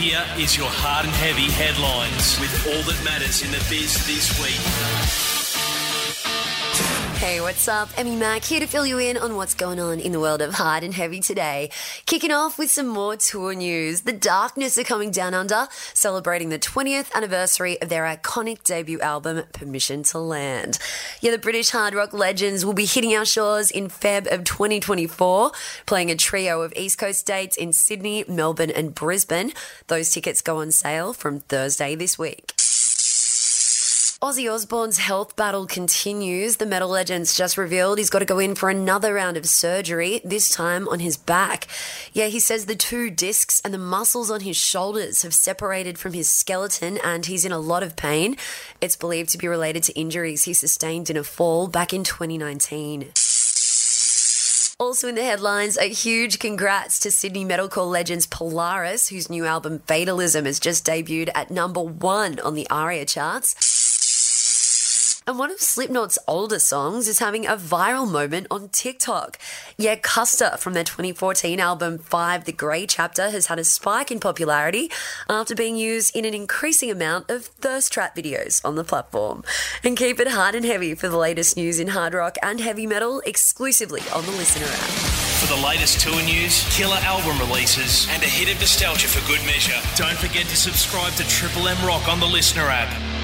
Here is your hard and heavy headlines with all that matters in the biz this week. What's up? Emmy Mack here to fill you in on what's going on in the world of hard and heavy today. Kicking off with some more tour news. The Darkness are coming down under, celebrating the 20th anniversary of their iconic debut album, Permission to Land. Yeah, the British hard rock legends will be hitting our shores in Feb of 2024, playing a trio of East Coast dates in Sydney, Melbourne, and Brisbane. Those tickets go on sale from Thursday this week. Ozzy Osbourne's health battle continues. The metal legend's just revealed he's got to go in for another round of surgery, this time on his back. Yeah, he says the two discs and the muscles on his shoulders have separated from his skeleton and he's in a lot of pain. It's believed to be related to injuries he sustained in a fall back in 2019. Also in the headlines, a huge congrats to Sydney metalcore legends Polaris, whose new album Fatalism has just debuted at number one on the ARIA charts. And one of Slipknot's older songs is having a viral moment on TikTok. Yeah, Custer from their 2014 album 5 The Grey Chapter has had a spike in popularity after being used in an increasing amount of thirst trap videos on the platform. And keep it hard and heavy for the latest news in hard rock and heavy metal exclusively on the LiSTNR app. For the latest tour news, killer album releases, and a hit of nostalgia for good measure, don't forget to subscribe to Triple M Rock on the LiSTNR app.